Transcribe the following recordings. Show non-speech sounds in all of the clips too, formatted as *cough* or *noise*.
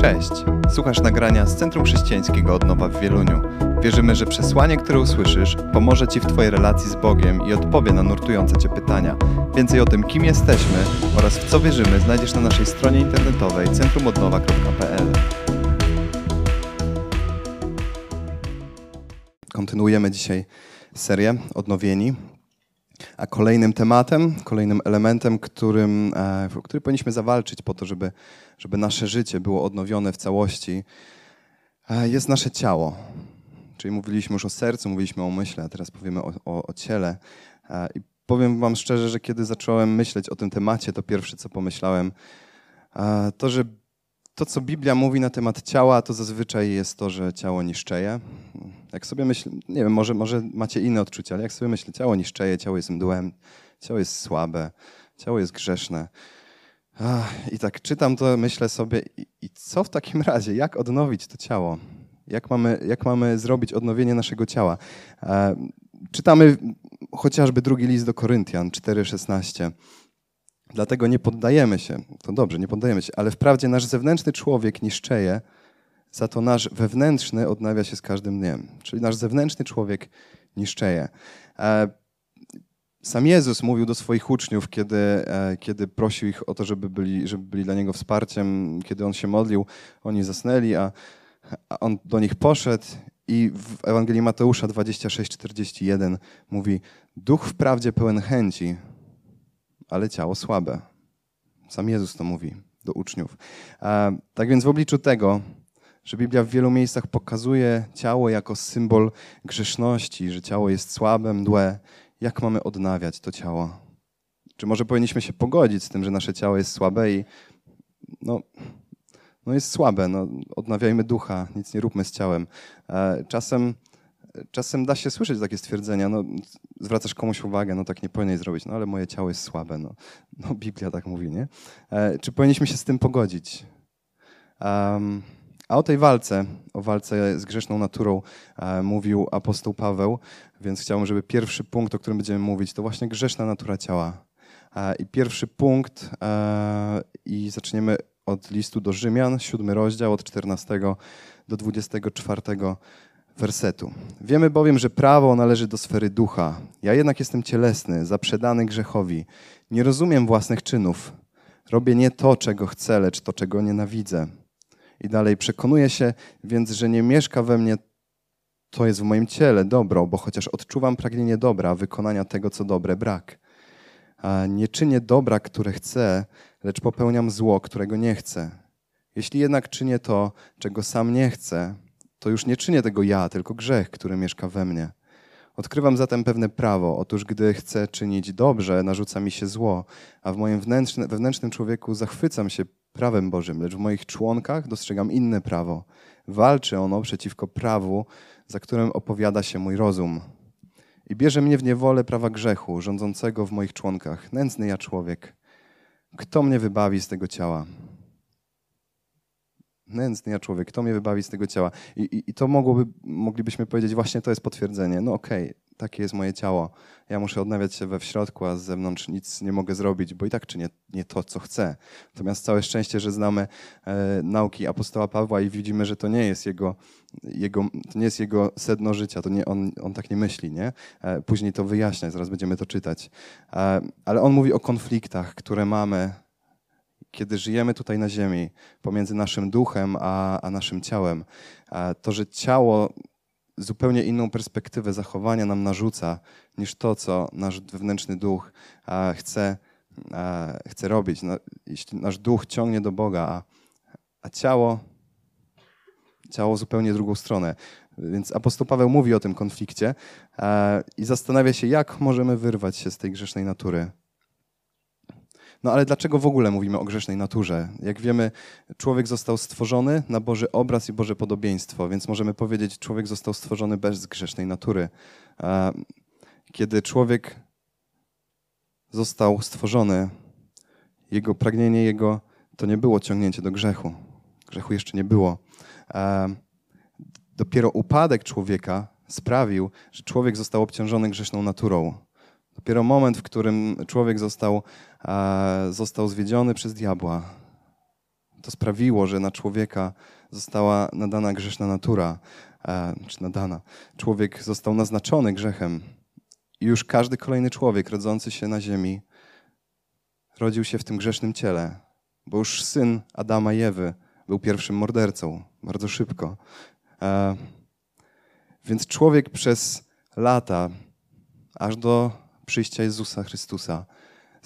Cześć! Słuchasz nagrania z Centrum Chrześcijańskiego Odnowa w Wieluniu. Wierzymy, że przesłanie, które usłyszysz, pomoże Ci w Twojej relacji z Bogiem i odpowie na nurtujące Cię pytania. Więcej o tym, kim jesteśmy oraz w co wierzymy, znajdziesz na naszej stronie internetowej centrumodnowa.pl. Kontynuujemy dzisiaj serię Odnowieni. A kolejnym tematem, kolejnym elementem, którym, e, który powinniśmy zawalczyć po to, żeby, żeby nasze życie było odnowione w całości, e, jest nasze ciało. Czyli mówiliśmy już o sercu, mówiliśmy o umyśle, a teraz powiemy o, o, o ciele. E, I powiem Wam szczerze, że kiedy zacząłem myśleć o tym temacie, to pierwsze co pomyślałem, to że to, co Biblia mówi na temat ciała, to zazwyczaj jest to, że ciało niszczeje. Jak sobie myślę, nie wiem, może, może macie inne odczucia, ale jak sobie myślę, ciało niszczeje, ciało jest mdłem, ciało jest słabe, ciało jest grzeszne. Ach, I tak czytam to, myślę sobie, i, i, co w takim razie, jak odnowić to ciało? Jak mamy, jak mamy zrobić odnowienie naszego ciała? E, czytamy chociażby drugi list do Koryntian 4,16. Dlatego nie poddajemy się. To dobrze, nie poddajemy się, ale wprawdzie nasz zewnętrzny człowiek niszczeje, za to nasz wewnętrzny odnawia się z każdym dniem. Czyli nasz zewnętrzny człowiek niszczeje. E, sam Jezus mówił do swoich uczniów, kiedy, e, kiedy prosił ich o to, żeby byli, żeby byli dla Niego wsparciem, kiedy On się modlił, oni zasnęli, a, a On do nich poszedł i w Ewangelii Mateusza 26:41 mówi: Duch wprawdzie pełen chęci, ale ciało słabe. Sam Jezus to mówi do uczniów. Tak więc w obliczu tego, że Biblia w wielu miejscach pokazuje ciało jako symbol grzeszności, że ciało jest słabe, mdłe, jak mamy odnawiać to ciało? Czy może powinniśmy się pogodzić z tym, że nasze ciało jest słabe i no, no jest słabe, no, odnawiajmy ducha, nic nie róbmy z ciałem. Czasem czasem da się słyszeć takie stwierdzenia, no zwracasz komuś uwagę, no tak nie powinieneś zrobić, no ale moje ciało jest słabe, no, no Biblia tak mówi, nie? E, czy powinniśmy się z tym pogodzić? Um, a o tej walce, o walce z grzeszną naturą e, mówił apostoł Paweł, więc chciałbym, żeby pierwszy punkt, o którym będziemy mówić, to właśnie grzeszna natura ciała. E, I pierwszy punkt, e, i zaczniemy od listu do Rzymian, siódmy rozdział, od 14 do 24 wersetu. Wiemy bowiem, że prawo należy do sfery ducha. Ja jednak jestem cielesny, zaprzedany grzechowi. Nie rozumiem własnych czynów. Robię nie to, czego chcę, lecz to, czego nienawidzę. I dalej przekonuję się więc, że nie mieszka we mnie to jest w moim ciele dobro, bo chociaż odczuwam pragnienie dobra, wykonania tego, co dobre, brak. A nie czynię dobra, które chcę, lecz popełniam zło, którego nie chcę. Jeśli jednak czynię to, czego sam nie chcę, to już nie czynię tego ja, tylko grzech, który mieszka we mnie. Odkrywam zatem pewne prawo. Otóż, gdy chcę czynić dobrze, narzuca mi się zło, a w moim wewnętrznym człowieku zachwycam się prawem Bożym, lecz w moich członkach dostrzegam inne prawo. Walczy ono przeciwko prawu, za którym opowiada się mój rozum. I bierze mnie w niewolę prawa grzechu, rządzącego w moich członkach. Nędzny ja człowiek. Kto mnie wybawi z tego ciała? Nędzny ja człowiek, kto mnie wybawi z tego ciała? I, i, i to mogłoby, moglibyśmy powiedzieć, właśnie to jest potwierdzenie. No okej, okay, takie jest moje ciało. Ja muszę odnawiać się we w środku, a z zewnątrz nic nie mogę zrobić, bo i tak czynię nie to, co chcę. Natomiast całe szczęście, że znamy e, nauki apostoła Pawła i widzimy, że to nie jest jego, jego, nie jest jego sedno życia, to nie, on, on tak nie myśli. Nie? E, później to wyjaśnia, zaraz będziemy to czytać. E, ale on mówi o konfliktach, które mamy kiedy żyjemy tutaj na ziemi, pomiędzy naszym duchem a, a naszym ciałem, to, że ciało zupełnie inną perspektywę zachowania nam narzuca niż to, co nasz wewnętrzny duch chce, chce robić. No, jeśli nasz duch ciągnie do Boga, a, a ciało, ciało zupełnie drugą stronę. Więc apostoł Paweł mówi o tym konflikcie i zastanawia się, jak możemy wyrwać się z tej grzesznej natury. No ale dlaczego w ogóle mówimy o grzesznej naturze? Jak wiemy, człowiek został stworzony na Boży obraz i Boże podobieństwo, więc możemy powiedzieć, człowiek został stworzony bez grzesznej natury. Kiedy człowiek został stworzony, jego pragnienie jego to nie było ciągnięcie do grzechu. Grzechu jeszcze nie było. Dopiero upadek człowieka sprawił, że człowiek został obciążony grzeszną naturą. Dopiero moment, w którym człowiek został, został zwiedziony przez diabła, To sprawiło, że na człowieka została nadana grzeszna natura, czy nadana. Człowiek został naznaczony grzechem. I już każdy kolejny człowiek rodzący się na ziemi rodził się w tym grzesznym ciele, bo już syn Adama i Ewy był pierwszym mordercą, bardzo szybko. Więc człowiek przez lata, aż do przyjścia Jezusa Chrystusa,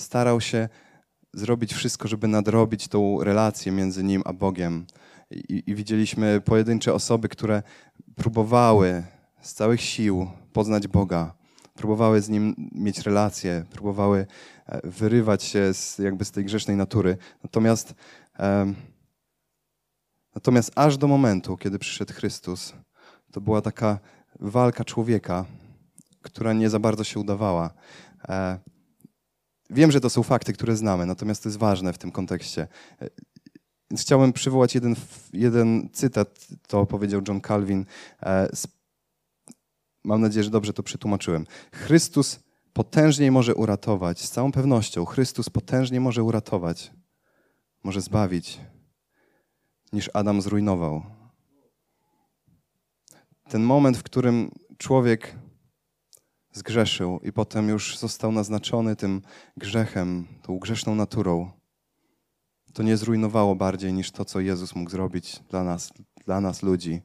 starał się zrobić wszystko, żeby nadrobić tą relację między nim a Bogiem. I, I, widzieliśmy pojedyncze osoby, które próbowały z całych sił poznać Boga, próbowały z nim mieć relacje, próbowały e, wyrywać się z, jakby z tej grzesznej natury. Natomiast, um, natomiast aż do momentu, kiedy przyszedł Chrystus, to była taka walka człowieka, która nie za bardzo się udawała. E, wiem, że to są fakty, które znamy, natomiast to jest ważne w tym kontekście. E, chciałem przywołać jeden, jeden cytat, to powiedział John Calvin. E, mam nadzieję, że dobrze to przetłumaczyłem. Chrystus potężniej może uratować, z całą pewnością, Chrystus potężniej może uratować, może zbawić, niż Adam zrujnował. Ten moment, w którym człowiek zgrzeszył i potem już został naznaczony tym grzechem, tą grzeszną naturą, to nie zrujnowało bardziej niż to, co Jezus mógł zrobić dla nas, dla nas ludzi,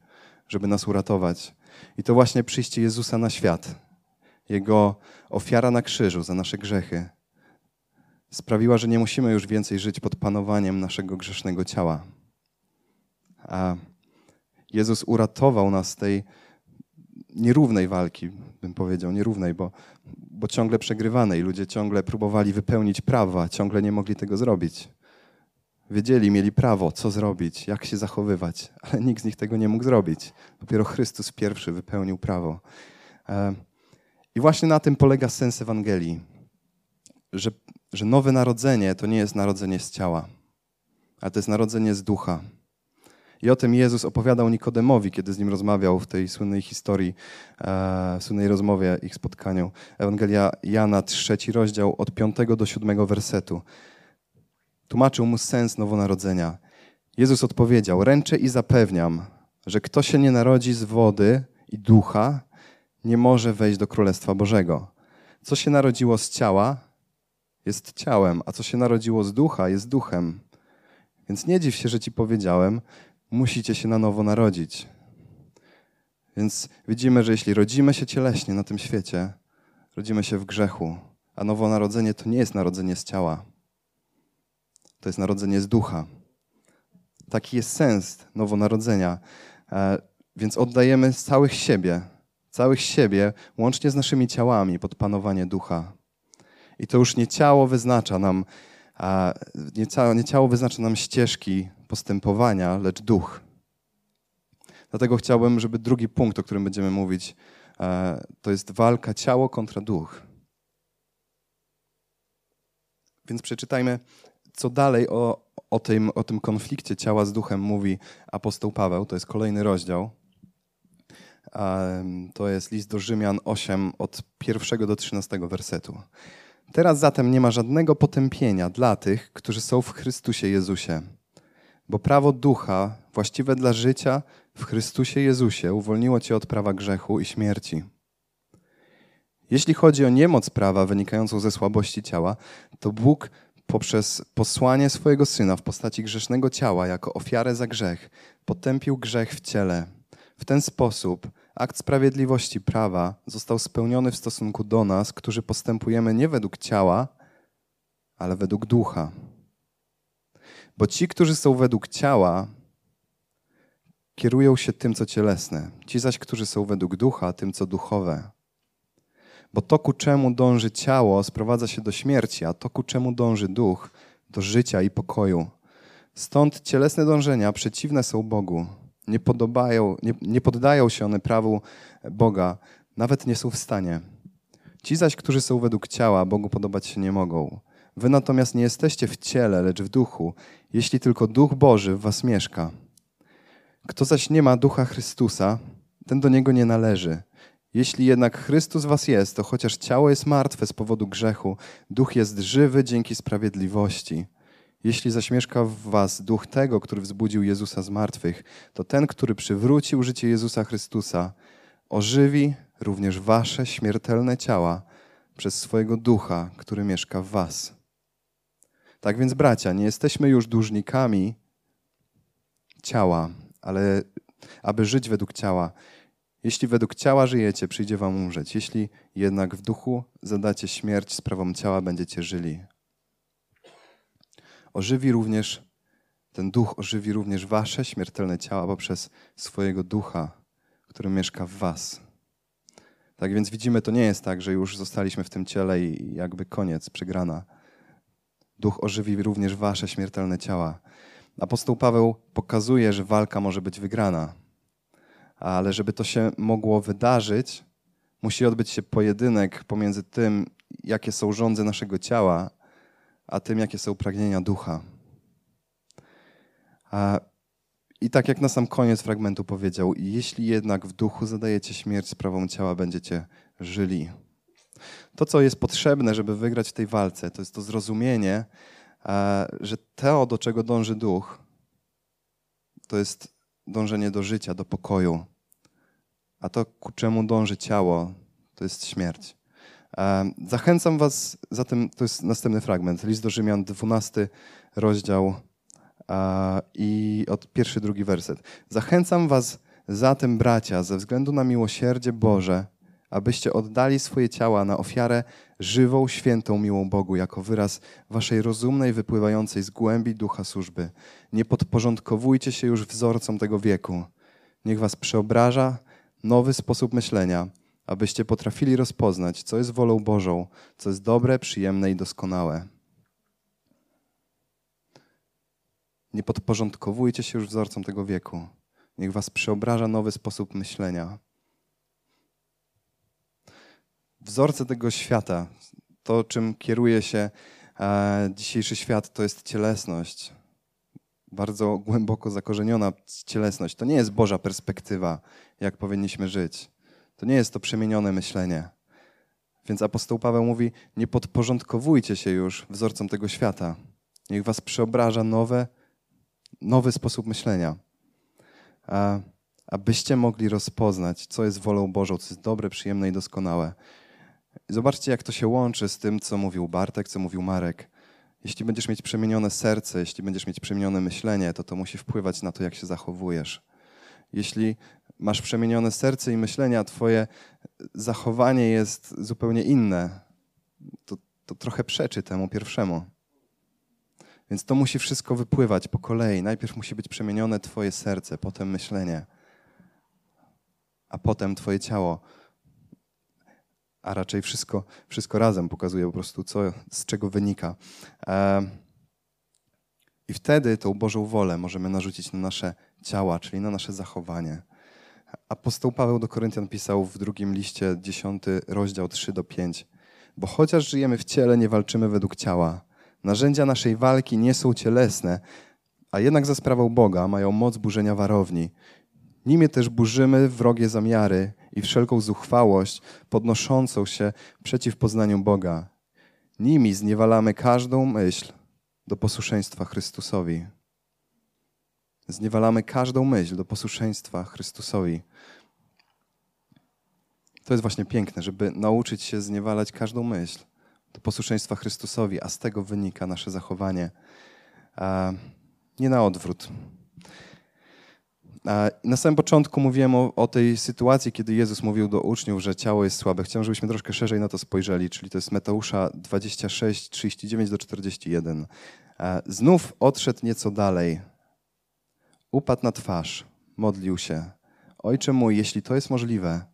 żeby nas uratować. I to właśnie przyjście Jezusa na świat, Jego ofiara na krzyżu za nasze grzechy, sprawiła, że nie musimy już więcej żyć pod panowaniem naszego grzesznego ciała. A Jezus uratował nas z tej nierównej walki, bym powiedział, nierównej, bo, bo ciągle przegrywanej. Ludzie ciągle próbowali wypełnić prawa, ciągle nie mogli tego zrobić. Wiedzieli, mieli prawo, co zrobić, jak się zachowywać, ale *laughs* nikt z nich tego nie mógł zrobić. Dopiero Chrystus pierwszy wypełnił prawo. E, I właśnie na tym polega sens Ewangelii, że, że nowe narodzenie to nie jest narodzenie z ciała, ale to jest narodzenie z ducha. I o tym Jezus opowiadał Nikodemowi, kiedy z nim rozmawiał w tej słynnej historii, e, w słynnej rozmowie, ich spotkaniu. Ewangelia Jana, trzeci rozdział, od piątego do siódmego wersetu. Tłumaczył mu sens nowonarodzenia. Jezus odpowiedział: Ręczę i zapewniam, że kto się nie narodzi z wody i ducha, nie może wejść do Królestwa Bożego. Co się narodziło z ciała, jest ciałem, a co się narodziło z ducha, jest duchem. Więc nie dziw się, że ci powiedziałem, musicie się na nowo narodzić. Więc widzimy, że jeśli rodzimy się cieleśnie na tym świecie, rodzimy się w grzechu, a nowonarodzenie to nie jest narodzenie z ciała. To jest narodzenie z ducha. Taki jest sens nowonarodzenia. E, więc oddajemy całych siebie, całych siebie, łącznie z naszymi ciałami, pod panowanie ducha. I to już nie ciało wyznacza nam, nie ciało, nie ciało wyznacza nam ścieżki postępowania, lecz duch. Dlatego chciałbym, żeby drugi punkt, o którym będziemy mówić, e, to jest walka ciało kontra duch. Więc przeczytajmy co dalej o, o, tym, o tym konflikcie ciała z duchem mówi apostoł Paweł. To jest kolejny rozdział. To jest list do Rzymian 8 od pierwszego do 13 wersetu. Teraz zatem nie ma żadnego potępienia dla tych, którzy są w Chrystusie Jezusie. Bo prawo ducha, właściwe dla życia w Chrystusie Jezusie, uwolniło cię od prawa grzechu i śmierci. Jeśli chodzi o niemoc prawa wynikającą ze słabości ciała, to Bóg poprzez posłanie swojego Syna w postaci grzesznego ciała jako ofiarę za grzech, potępił grzech w ciele. W ten sposób akt sprawiedliwości prawa został spełniony w stosunku do nas, którzy postępujemy nie według ciała, ale według ducha. Bo ci, którzy są według ciała, kierują się tym, co cielesne, ci zaś, którzy są według ducha, tym, co duchowe. Bo to, ku czemu dąży ciało, sprowadza się do śmierci, a to, ku czemu dąży duch, do życia i pokoju. Stąd cielesne dążenia przeciwne są Bogu. Nie, podobają, nie, nie poddają się one prawu Boga, nawet nie są w stanie. Ci zaś, którzy są według ciała, Bogu podobać się nie mogą. Wy natomiast nie jesteście w ciele, lecz w duchu, jeśli tylko duch Boży w was mieszka. Kto zaś nie ma ducha Chrystusa, ten do niego nie należy. Jeśli jednak Chrystus was jest, to chociaż ciało jest martwe z powodu grzechu, duch jest żywy dzięki sprawiedliwości. Jeśli zaśmieszka w was duch tego, który wzbudził Jezusa z martwych, to ten, który przywrócił życie Jezusa Chrystusa, ożywi również wasze śmiertelne ciała przez swojego ducha, który mieszka w was. Tak więc, bracia, nie jesteśmy już dłużnikami ciała, ale aby żyć według ciała. Jeśli według ciała żyjecie, przyjdzie wam umrzeć. Jeśli jednak w duchu zadacie śmierć sprawą ciała, będziecie żyli. Ożywi również, ten duch ożywi również wasze śmiertelne ciała poprzez swojego ducha, który mieszka w was. Tak więc widzimy, to nie jest tak, że już zostaliśmy w tym ciele i jakby koniec, przegrana. Duch ożywi również wasze śmiertelne ciała. Apostoł Paweł pokazuje, że walka może być wygrana, ale żeby to się mogło wydarzyć, musi odbyć się pojedynek pomiędzy tym, jakie są rządze naszego ciała, a tym, jakie są pragnienia ducha. I tak jak na sam koniec fragmentu powiedział, jeśli jednak w duchu zadajecie śmierć sprawą ciała, będziecie żyli. To, co jest potrzebne, żeby wygrać w tej walce, to jest to zrozumienie, że to, do czego dąży duch, to jest dążenie do życia, do pokoju. A to, ku czemu dąży ciało, to jest śmierć. Zachęcam Was, zatem to jest następny fragment, list do Rzymian, 12 rozdział i od pierwszy, drugi werset. Zachęcam Was zatem, bracia, ze względu na miłosierdzie Boże, abyście oddali swoje ciała na ofiarę żywą, świętą, miłą Bogu, jako wyraz waszej rozumnej, wypływającej z głębi ducha służby. Nie podporządkowujcie się już wzorcom tego wieku. Niech was przeobraża nowy sposób myślenia, abyście potrafili rozpoznać, co jest wolą Bożą, co jest dobre, przyjemne i doskonałe. Nie podporządkowujcie się już wzorcom tego wieku. Niech was przeobraża nowy sposób myślenia. Wzorce tego świata, to czym kieruje się e, dzisiejszy świat, to jest cielesność. Bardzo głęboko zakorzeniona cielesność. To nie jest Boża perspektywa, jak powinniśmy żyć. To nie jest to przemienione myślenie. Więc apostoł Paweł mówi: Nie podporządkowujcie się już wzorcom tego świata. Niech was przeobraża nowe, nowy sposób myślenia. A, abyście mogli rozpoznać, co jest wolą Bożą, co jest dobre, przyjemne i doskonałe. Zobaczcie, jak to się łączy z tym, co mówił Bartek, co mówił Marek. Jeśli będziesz mieć przemienione serce, jeśli będziesz mieć przemienione myślenie, to to musi wpływać na to, jak się zachowujesz. Jeśli masz przemienione serce i myślenie, a twoje zachowanie jest zupełnie inne, to, to trochę przeczy temu pierwszemu. Więc to musi wszystko wypływać po kolei. Najpierw musi być przemienione Twoje serce, potem myślenie, a potem Twoje ciało. A raczej wszystko, wszystko razem pokazuje po prostu, co, z czego wynika. I wtedy tą Bożą wolę możemy narzucić na nasze ciała, czyli na nasze zachowanie. Apostoł Paweł do Koryntian pisał w drugim liście, 10 rozdział 3 do 5. Bo chociaż żyjemy w ciele, nie walczymy według ciała. Narzędzia naszej walki nie są cielesne, a jednak za sprawą Boga mają moc burzenia warowni. Nimi też burzymy wrogie zamiary i wszelką zuchwałość podnoszącą się przeciw poznaniu Boga. Nimi zniewalamy każdą myśl do posłuszeństwa Chrystusowi. Zniewalamy każdą myśl do posłuszeństwa Chrystusowi. To jest właśnie piękne, żeby nauczyć się zniewalać każdą myśl do posłuszeństwa Chrystusowi, a z tego wynika nasze zachowanie. Nie na odwrót. Na samym początku mówiłem o, o, tej sytuacji, kiedy Jezus mówił do uczniów, że ciało jest słabe. Chciałem, żebyśmy troszkę szerzej na to spojrzeli, czyli to jest Mateusza 26, 39 do 41. Znów odszedł nieco dalej. Upadł na twarz, modlił się. Ojcze mój, jeśli to jest możliwe,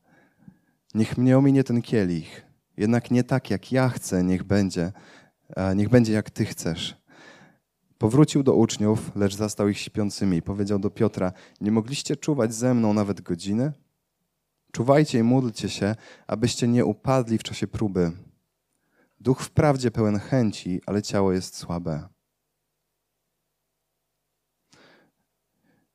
niech mnie ominie ten kielich. Jednak nie tak, jak ja chcę, niech będzie, niech będzie jak Ty chcesz. Powrócił do uczniów, lecz zastał ich śpiącymi. Powiedział do Piotra: Nie mogliście czuwać ze mną nawet godziny? Czuwajcie i módlcie się, abyście nie upadli w czasie próby. Duch wprawdzie pełen chęci, ale ciało jest słabe.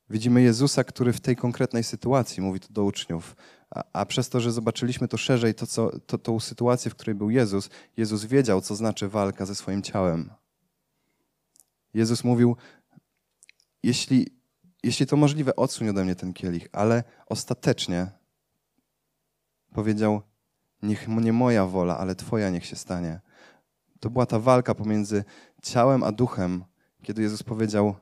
Widzimy Jezusa, który w tej konkretnej sytuacji mówi to do uczniów. A, a, przez to, że zobaczyliśmy to szerzej, to, co, to, tą sytuację, w której był Jezus, Jezus wiedział, co znaczy walka ze swoim ciałem. Jezus mówił, jeśli, jeśli to możliwe, odsuń ode mnie ten kielich, ale ostatecznie powiedział, niech nie moja wola, ale Twoja niech się stanie. To była ta walka pomiędzy ciałem a duchem, kiedy Jezus powiedział: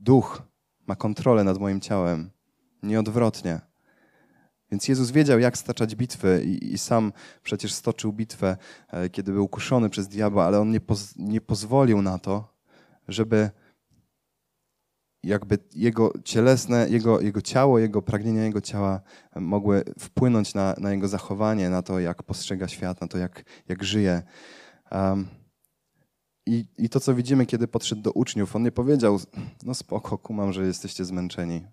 Duch ma kontrolę nad moim ciałem, nieodwrotnie. Więc Jezus wiedział, jak staczać bitwy i, i, sam przecież stoczył bitwę, e, kiedy był kuszony przez diabła, ale on nie, poz, nie pozwolił na to, żeby jakby jego cielesne, jego, jego ciało, jego pragnienia jego ciała mogły wpłynąć na, na jego zachowanie, na to, jak postrzega świat, na to, jak, jak żyje. Um, i, I to, co widzimy, kiedy podszedł do uczniów, on nie powiedział, no spoko, kumam, że jesteście zmęczeni.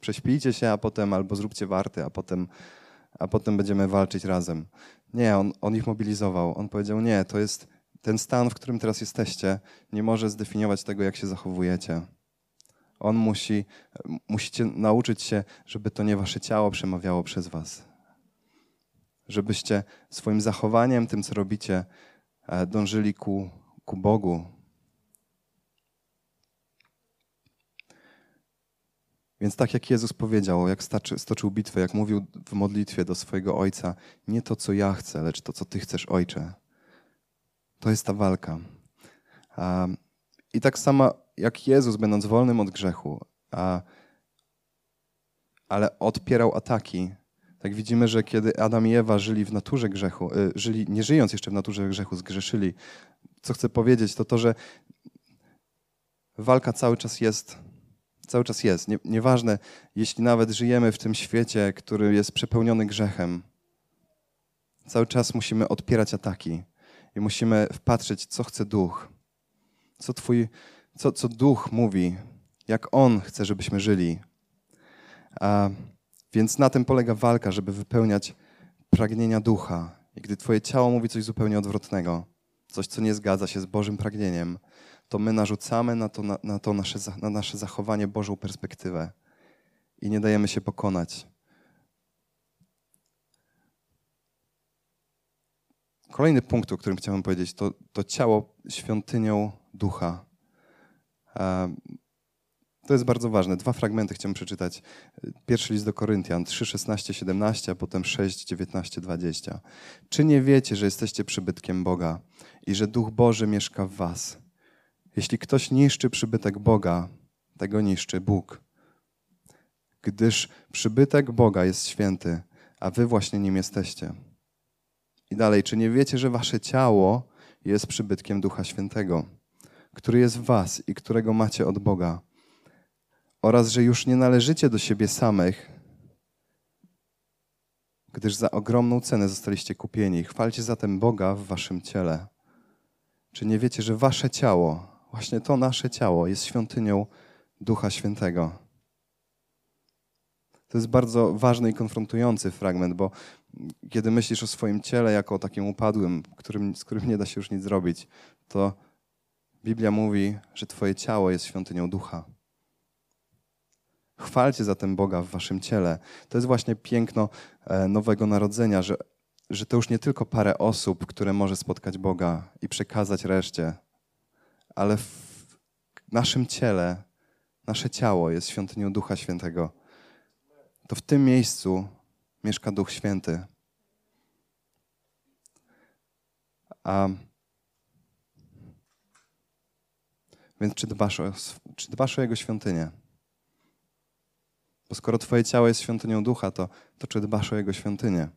Prześpijcie się, a potem albo zróbcie warty, a potem, a potem będziemy walczyć razem. Nie, on, on ich mobilizował. On powiedział, nie, to jest ten stan, w którym teraz jesteście, nie może zdefiniować tego, jak się zachowujecie. On musi, musicie nauczyć się, żeby to nie wasze ciało przemawiało przez was. Żebyście swoim zachowaniem, tym co robicie, e, dążyli ku, ku Bogu. Więc tak jak Jezus powiedział, jak staczy, stoczył bitwę, jak mówił w modlitwie do swojego Ojca, nie to, co ja chcę, lecz to, co Ty chcesz, Ojcze. To jest ta walka. I tak samo jak Jezus, będąc wolnym od grzechu, ale odpierał ataki, tak widzimy, że kiedy Adam i Ewa żyli w naturze grzechu, y, żyli, nie żyjąc jeszcze w naturze grzechu, zgrzeszyli, co chcę powiedzieć, to to, że walka cały czas jest, cały czas jest. Nie, nieważne, jeśli nawet żyjemy w tym świecie, który jest przepełniony grzechem, cały czas musimy odpierać ataki i musimy wpatrzeć, co chce duch, co Twój, co, co duch mówi, jak On chce, żebyśmy żyli. A, więc na tym polega walka, żeby wypełniać pragnienia ducha. I gdy Twoje ciało mówi coś zupełnie odwrotnego, coś, co nie zgadza się z Bożym pragnieniem, to my narzucamy na to, na, na to nasze, na nasze zachowanie Bożą perspektywę i nie dajemy się pokonać. Kolejny punkt, o którym chciałbym powiedzieć, to, to ciało świątynią ducha. To jest bardzo ważne. Dwa fragmenty chciałbym przeczytać. Pierwszy list do Koryntian 3, 16, 17, a potem 6, 19, 20. Czy nie wiecie, że jesteście przybytkiem Boga i że Duch Boży mieszka w was? Jeśli ktoś niszczy przybytek Boga, tego niszczy Bóg. Gdyż przybytek Boga jest święty, a wy właśnie nim jesteście. I dalej, czy nie wiecie, że wasze ciało jest przybytkiem Ducha Świętego, który jest w was i którego macie od Boga, oraz że już nie należycie do siebie samych, gdyż za ogromną cenę zostaliście kupieni. Chwalcie zatem Boga w waszym ciele. Czy nie wiecie, że wasze ciało, właśnie to nasze ciało, jest świątynią Ducha Świętego? To jest bardzo ważny i konfrontujący fragment, bo kiedy myślisz o swoim ciele jako o takim upadłym, którym, z którym nie da się już nic zrobić, to Biblia mówi, że Twoje ciało jest świątynią ducha. Chwalcie zatem Boga w Waszym ciele. To jest właśnie piękno e, Nowego Narodzenia, że, że to już nie tylko parę osób, które może spotkać Boga i przekazać reszcie, ale w naszym ciele, nasze ciało jest świątynią Ducha Świętego. To w tym miejscu mieszka Duch Święty. A więc czy dbasz, o, czy dbasz o Jego świątynię? Bo skoro Twoje ciało jest świątynią ducha, to, to czy dbasz o Jego świątynię?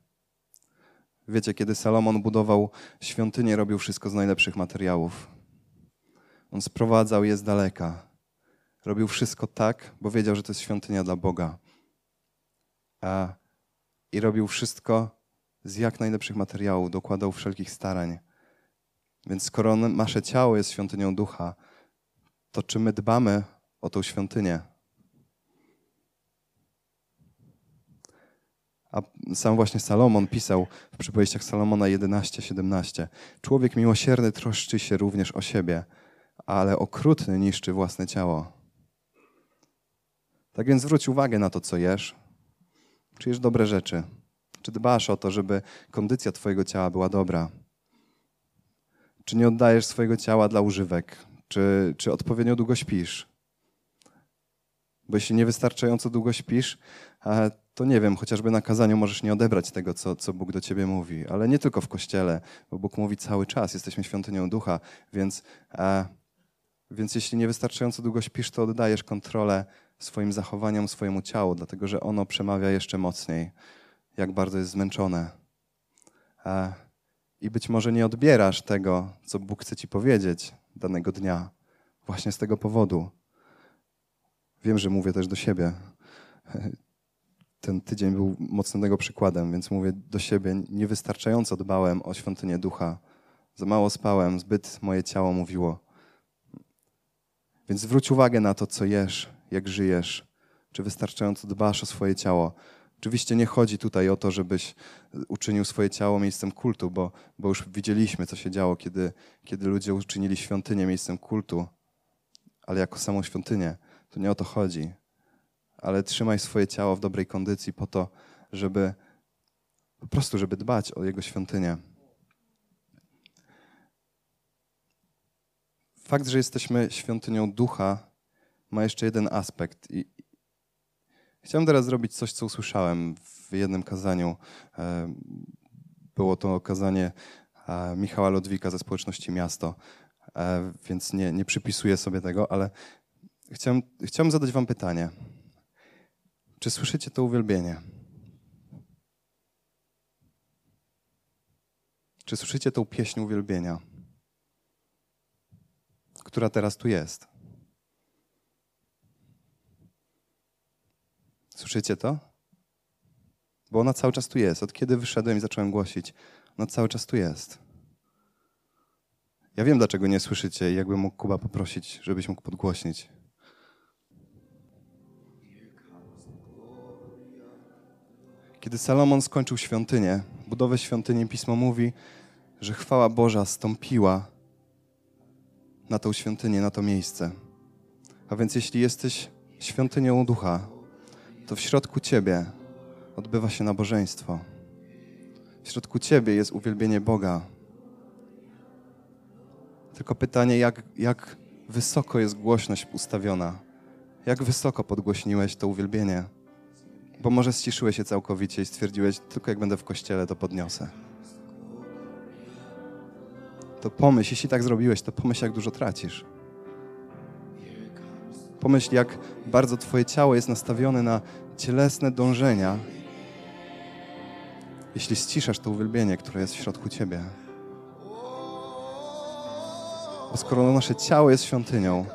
Wiecie, kiedy Salomon budował świątynię, robił wszystko z najlepszych materiałów. On sprowadzał je z daleka. Robił wszystko tak, bo wiedział, że to jest świątynia dla Boga. A i robił wszystko z jak najlepszych materiałów, dokładał wszelkich starań. Więc skoro nasze ciało jest świątynią ducha, to czy my dbamy o tą świątynię? A sam właśnie Salomon pisał w przypowieściach Salomona 11-17. Człowiek miłosierny troszczy się również o siebie, ale okrutny niszczy własne ciało. Tak więc zwróć uwagę na to, co jesz, czy jesz dobre rzeczy? Czy dbasz o to, żeby kondycja Twojego ciała była dobra? Czy nie oddajesz swojego ciała dla używek? Czy, czy odpowiednio długo śpisz? Bo jeśli niewystarczająco długo śpisz, to nie wiem, chociażby na kazaniu możesz nie odebrać tego, co, co Bóg do ciebie mówi, ale nie tylko w kościele, bo Bóg mówi cały czas, jesteśmy świątynią ducha, więc, więc jeśli niewystarczająco długo śpisz, to oddajesz kontrolę swoim zachowaniom, swojemu ciału, dlatego że ono przemawia jeszcze mocniej, jak bardzo jest zmęczone. I być może nie odbierasz tego, co Bóg chce ci powiedzieć danego dnia, właśnie z tego powodu. Wiem, że mówię też do siebie. Ten tydzień był mocnego przykładem, więc mówię do siebie. Niewystarczająco dbałem o świątynię ducha. Za mało spałem, zbyt moje ciało mówiło. Więc zwróć uwagę na to, co jesz, jak żyjesz, czy wystarczająco dbasz o swoje ciało. Oczywiście nie chodzi tutaj o to, żebyś uczynił swoje ciało miejscem kultu, bo, bo już widzieliśmy, co się działo, kiedy, kiedy ludzie uczynili świątynię miejscem kultu, ale jako samą świątynię. To nie o to chodzi. Ale trzymaj swoje ciało w dobrej kondycji po to, żeby po prostu, żeby dbać o jego świątynię. Fakt, że jesteśmy świątynią ducha, ma jeszcze jeden aspekt. I chciałem teraz zrobić coś, co usłyszałem w jednym kazaniu. E, było to kazanie e, Michała Lodwika ze społeczności Miasto, e, więc nie, nie przypisuję sobie tego, ale chciałem, chciałem zadać Wam pytanie. Czy słyszycie to uwielbienie? Czy słyszycie tą pieśń uwielbienia, która teraz tu jest? Słyszycie to? Bo ona cały czas tu jest. Od kiedy wyszedłem i zacząłem głosić, ona cały czas tu jest. Ja wiem, dlaczego nie słyszycie i jakbym mógł Kuba poprosić, żebyś mógł podgłośnić. Kiedy Salomon skończył świątynię, budowę świątyni, Pismo mówi, że chwała Boża stąpiła na tą świątynię, na to miejsce. A więc jeśli jesteś świątynią ducha, to w środku Ciebie odbywa się nabożeństwo. W środku Ciebie jest uwielbienie Boga. Tylko pytanie, jak, jak wysoko jest głośność ustawiona? Jak wysoko podgłośniłeś to uwielbienie? Bo może ściszyłeś się całkowicie i stwierdziłeś, tylko jak będę w kościele, to podniosę. To pomyśl, jeśli tak zrobiłeś, to pomyśl, jak dużo tracisz. Pomyśl, jak bardzo Twoje ciało jest nastawione na cielesne dążenia, jeśli ściszasz to uwielbienie, które jest w środku Ciebie. Bo skoro nasze ciało jest świątynią,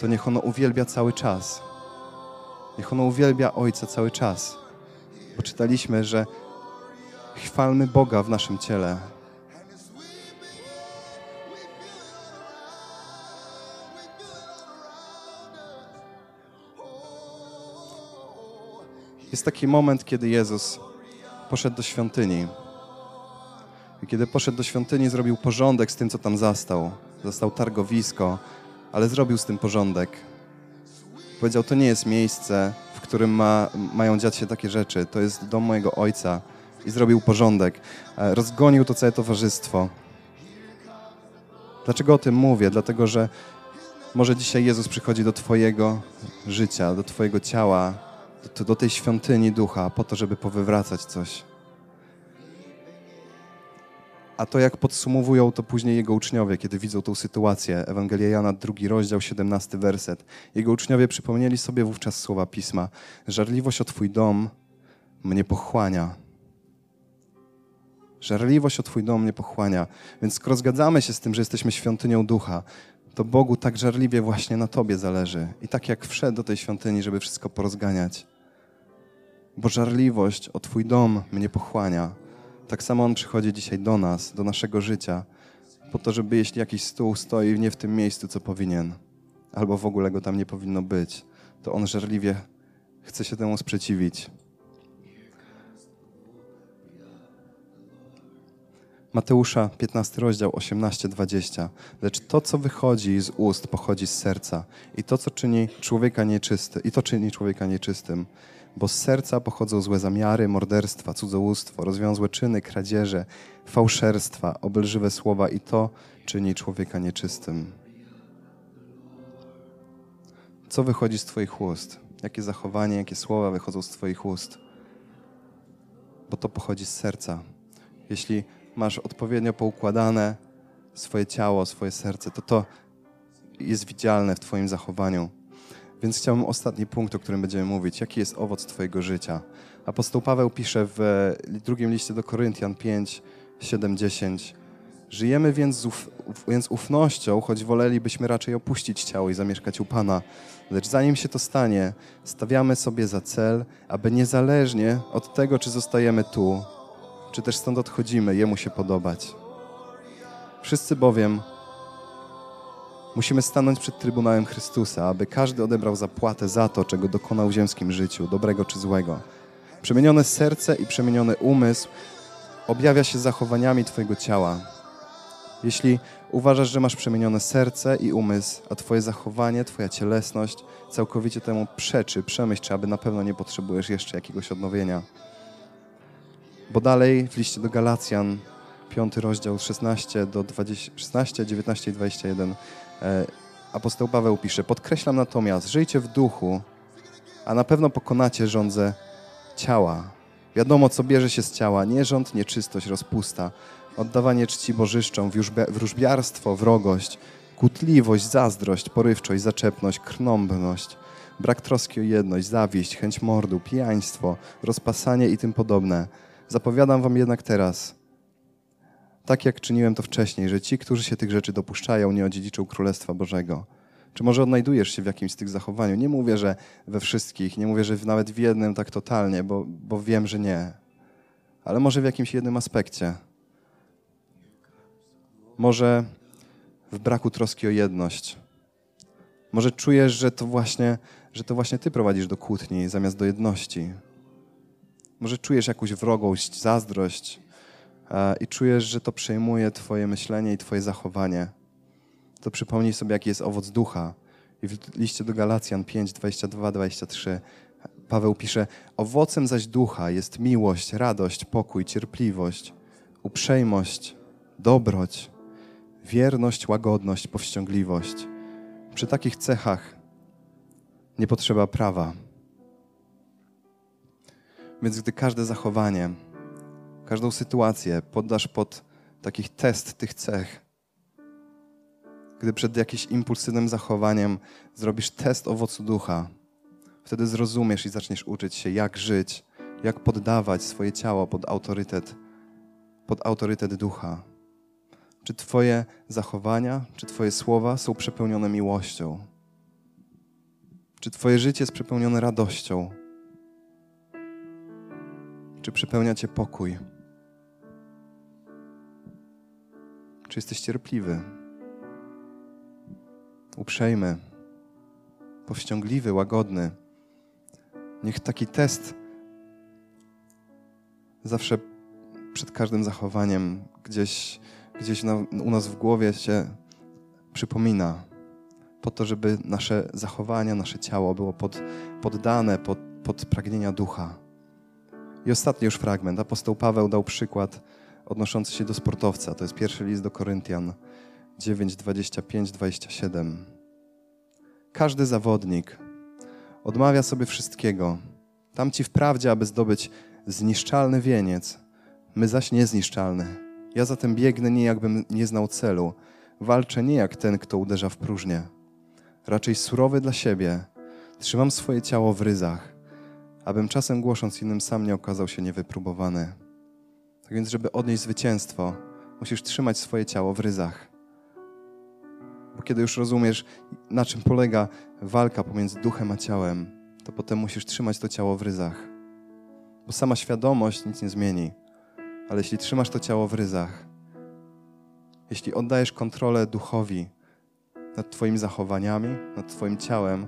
to niech ono uwielbia cały czas. Niech ono uwielbia Ojca cały czas. Bo czytaliśmy, że chwalmy Boga w naszym ciele, Jest taki moment, kiedy Jezus poszedł do świątyni. I kiedy poszedł do świątyni, zrobił porządek z tym, co tam zastał. Zastał targowisko, ale zrobił z tym porządek. Powiedział, to nie jest miejsce, w którym ma, mają dziać się takie rzeczy. To jest dom mojego ojca. I zrobił porządek. E, rozgonił to całe towarzystwo. Dlaczego o tym mówię? Dlatego, że może dzisiaj Jezus przychodzi do Twojego życia, do Twojego ciała, do, do tej świątyni ducha, po to, żeby powywracać coś. A to jak podsumowują to później jego uczniowie, kiedy widzą tą sytuację. Ewangelia Jana, drugi rozdział, 17 werset. Jego uczniowie przypomnieli sobie wówczas słowa Pisma. Żarliwość o Twój dom mnie pochłania. Żarliwość o Twój dom mnie pochłania. Więc skoro zgadzamy się z tym, że jesteśmy świątynią ducha, to Bogu tak żarliwie właśnie na Tobie zależy. I tak jak wszedł do tej świątyni, żeby wszystko porozganiać bo żarliwość o Twój dom mnie pochłania. Tak samo On przychodzi dzisiaj do nas, do naszego życia, po to, żeby jeśli jakiś stół stoi nie w tym miejscu, co powinien, albo w ogóle go tam nie powinno być, to On żarliwie chce się temu sprzeciwić. Mateusza 15 rozdział 18-20. Lecz to, co wychodzi z ust, pochodzi z serca. I to, co czyni człowieka nieczysty, i to czyni człowieka nieczystym Bo z serca pochodzą złe zamiary, morderstwa, cudzołóstwo, rozwiązłe czyny, kradzieże, fałszerstwa, obelżywe słowa i to czyni człowieka nieczystym. Co wychodzi z Twoich ust? Jakie zachowanie, jakie słowa wychodzą z Twoich ust? Bo to pochodzi z serca. Jeśli masz odpowiednio poukładane swoje ciało, swoje serce, to to jest widzialne w Twoim zachowaniu. Więc chciałbym ostatni punkt, o którym będziemy mówić. Jaki jest owoc Twojego życia? Apostoł Paweł pisze w drugim liście do Koryntian 5, 7, 10. Żyjemy więc, z uf, więc ufnością, choć wolelibyśmy raczej opuścić ciało i zamieszkać u Pana. Lecz zanim się to stanie, stawiamy sobie za cel, aby niezależnie od tego, czy zostajemy tu, czy też stąd odchodzimy, Jemu się podobać. Wszyscy bowiem musimy stanąć przed Trybunałem Chrystusa, aby każdy odebrał zapłatę za to, czego dokonał w ziemskim życiu, dobrego czy złego. Przemienione serce i przemieniony umysł objawia się zachowaniami Twojego ciała. Jeśli uważasz, że masz przemienione serce i umysł, a Twoje zachowanie, Twoja cielesność całkowicie temu przeczy, przemyśl, czy aby na pewno nie potrzebujesz jeszcze jakiegoś odnowienia. Bo dalej w liście do Galacjan, 5 rozdział 16 do 20, 16, 19 i 21 e, apostoł Paweł pisze: Podkreślam natomiast, żyjcie w duchu, a na pewno pokonacie rządzę ciała. Wiadomo, co bierze się z ciała: nierząd, nieczystość, rozpusta, oddawanie czci bożyszczom, wróżbiarstwo, wrogość, kutliwość, zazdrość, porywczość, zaczepność, krnąbność, brak troski o jedność, zawieść, chęć mordu, pijaństwo, rozpasanie i tym podobne. Zapowiadam wam jednak teraz, tak jak czyniłem to wcześniej, że ci, którzy się tych rzeczy dopuszczają, nie odziedziczą Królestwa Bożego. Czy może odnajdujesz się w jakimś z tych zachowaniu? Nie mówię, że we wszystkich, nie mówię, że nawet w jednym tak totalnie, bo, bo wiem, że nie. Ale może w jakimś jednym aspekcie. Może w braku troski o jedność. Może czujesz, że to właśnie, że to właśnie ty prowadzisz do kłótni zamiast do jedności. Może czujesz jakąś wrogość, zazdrość i czujesz, że to przejmuje twoje myślenie i twoje zachowanie. To przypomnij sobie, jaki jest owoc ducha. I w liście do Galacjan 5, 22, 23 Paweł pisze, owocem zaś ducha jest miłość, radość, pokój, cierpliwość, uprzejmość, dobroć, wierność, łagodność, powściągliwość. Przy takich cechach nie potrzeba prawa. Więc gdy każde zachowanie, każdą sytuację poddasz pod takich test tych cech, gdy przed jakimś impulsywnym zachowaniem zrobisz test owocu ducha, wtedy zrozumiesz i zaczniesz uczyć się, jak żyć, jak poddawać swoje ciało pod autorytet, pod autorytet ducha. Czy Twoje zachowania, czy Twoje słowa są przepełnione miłością? Czy Twoje życie jest przepełnione radością? Czy przepełnia Cię pokój? Czy jesteś cierpliwy, uprzejmy, powściągliwy, łagodny? Niech taki test zawsze przed każdym zachowaniem gdzieś gdzieś na, u nas w głowie się przypomina, po to, żeby nasze zachowania, nasze ciało było pod, poddane pod, pod pragnienia ducha. I ostatni już fragment. Apostoł Paweł dał przykład odnoszący się do sportowca. To jest pierwszy list do Koryntian 9, 25, 27. Każdy zawodnik odmawia sobie wszystkiego. Tamci wprawdzie, aby zdobyć zniszczalny wieniec, my zaś niezniszczalny. Ja zatem biegnę nie jakbym nie znał celu. Walczę nie jak ten, kto uderza w próżnię. Raczej surowy dla siebie. Trzymam swoje ciało w ryzach, abym czasem głosząc innym sam nie okazał się niewypróbowany. Tak więc, żeby odnieść zwycięstwo, musisz trzymać swoje ciało w ryzach. Bo kiedy już rozumiesz, na czym polega walka pomiędzy duchem a ciałem, to potem musisz trzymać to ciało w ryzach. Bo sama świadomość nic nie zmieni. Ale jeśli trzymasz to ciało w ryzach, jeśli oddajesz kontrolę duchowi nad Twoimi zachowaniami, nad Twoim ciałem,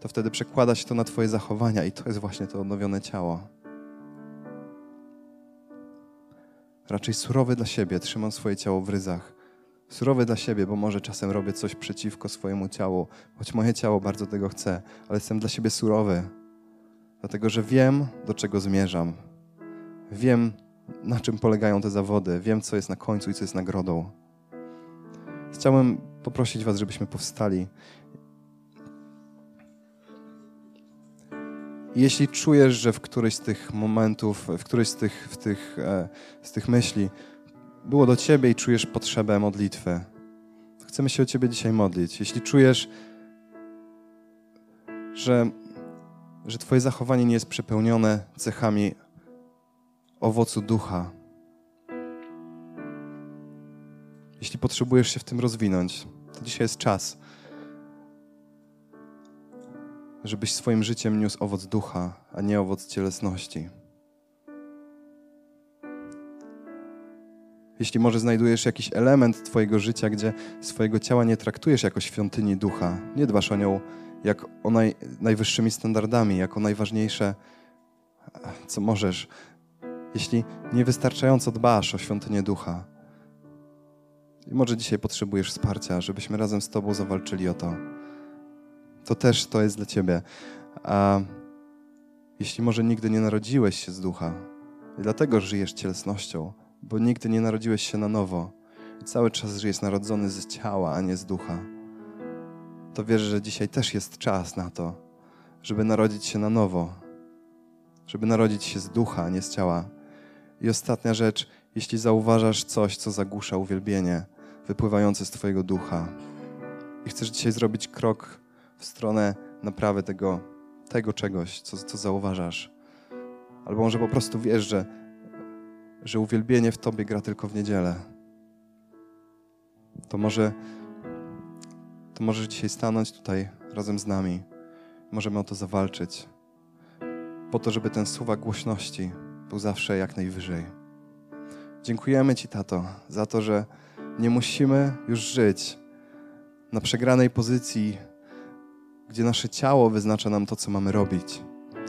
to wtedy przekłada się to na Twoje zachowania i to jest właśnie to odnowione ciało. Raczej surowy dla siebie, trzymam swoje ciało w ryzach. Surowy dla siebie, bo może czasem robię coś przeciwko swojemu ciału, choć moje ciało bardzo tego chce, ale jestem dla siebie surowy dlatego że wiem, do czego zmierzam. Wiem, na czym polegają te zawody, wiem, co jest na końcu i co jest nagrodą. Chciałbym poprosić Was, żebyśmy powstali. Jeśli czujesz, że w którymś z tych momentów, w którejś z tych, w tych, e, z tych myśli było do Ciebie i czujesz potrzebę modlitwy, chcemy się o Ciebie dzisiaj modlić. Jeśli czujesz, że, że Twoje zachowanie nie jest przepełnione cechami owocu ducha, jeśli potrzebujesz się w tym rozwinąć, to dzisiaj jest czas, żebyś swoim życiem niósł owoc ducha, a nie owoc cielesności. Jeśli może znajdujesz jakiś element Twojego życia, gdzie swojego ciała nie traktujesz jako świątyni ducha, nie dbasz o nią jak o naj, najwyższymi standardami, jako najważniejsze, co możesz. Jeśli niewystarczająco dbasz o świątynię ducha, i może dzisiaj potrzebujesz wsparcia, żebyśmy razem z Tobą zawalczyli o to. To też to jest dla Ciebie. A jeśli może nigdy nie narodziłeś się z ducha, i dlatego żyjesz cielesnością, bo nigdy nie narodziłeś się na nowo i cały czas żyjesz narodzony z ciała, a nie z ducha, to wierzę, że dzisiaj też jest czas na to, żeby narodzić się na nowo, żeby narodzić się z ducha, a nie z ciała. I ostatnia rzecz, jeśli zauważasz coś, co zagłusza uwielbienie wypływające z Twojego ducha i chcesz dzisiaj zrobić krok w stronę naprawy tego, tego czegoś, co, co zauważasz, albo może po prostu wiesz, że, że uwielbienie w Tobie gra tylko w niedzielę, to może, to możesz dzisiaj stanąć tutaj razem z nami. Możemy o to zawalczyć, po to, żeby ten suwak głośności był zawsze jak najwyżej. Dziękujemy Ci, tato, za to, że nie musimy już żyć na przegranej pozycji, gdzie nasze ciało wyznacza nam to, co mamy robić.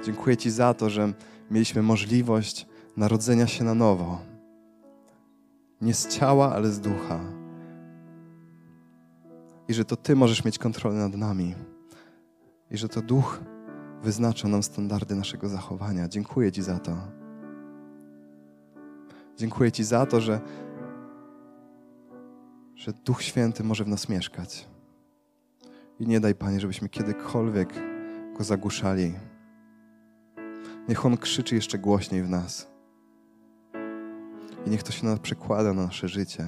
Dziękuję Ci za to, że mieliśmy możliwość narodzenia się na nowo. Nie z ciała, ale z ducha. I że to Ty możesz mieć kontrolę nad nami. I że to duch wyznacza nam standardy naszego zachowania. Dziękuję Ci za to. Dziękuję Ci za to, że, że Duch Święty może w nas mieszkać. I nie daj, Panie, żebyśmy kiedykolwiek Go zagłuszali. Niech On krzyczy jeszcze głośniej w nas. I niech to się przekłada na nasze życie.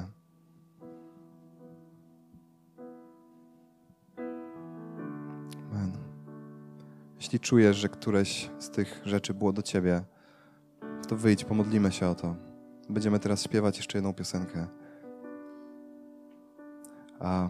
Amen. Jeśli czujesz, że któreś z tych rzeczy było do Ciebie, to wyjdź, pomodlimy się o to. Będziemy teraz śpiewać jeszcze jedną piosenkę. A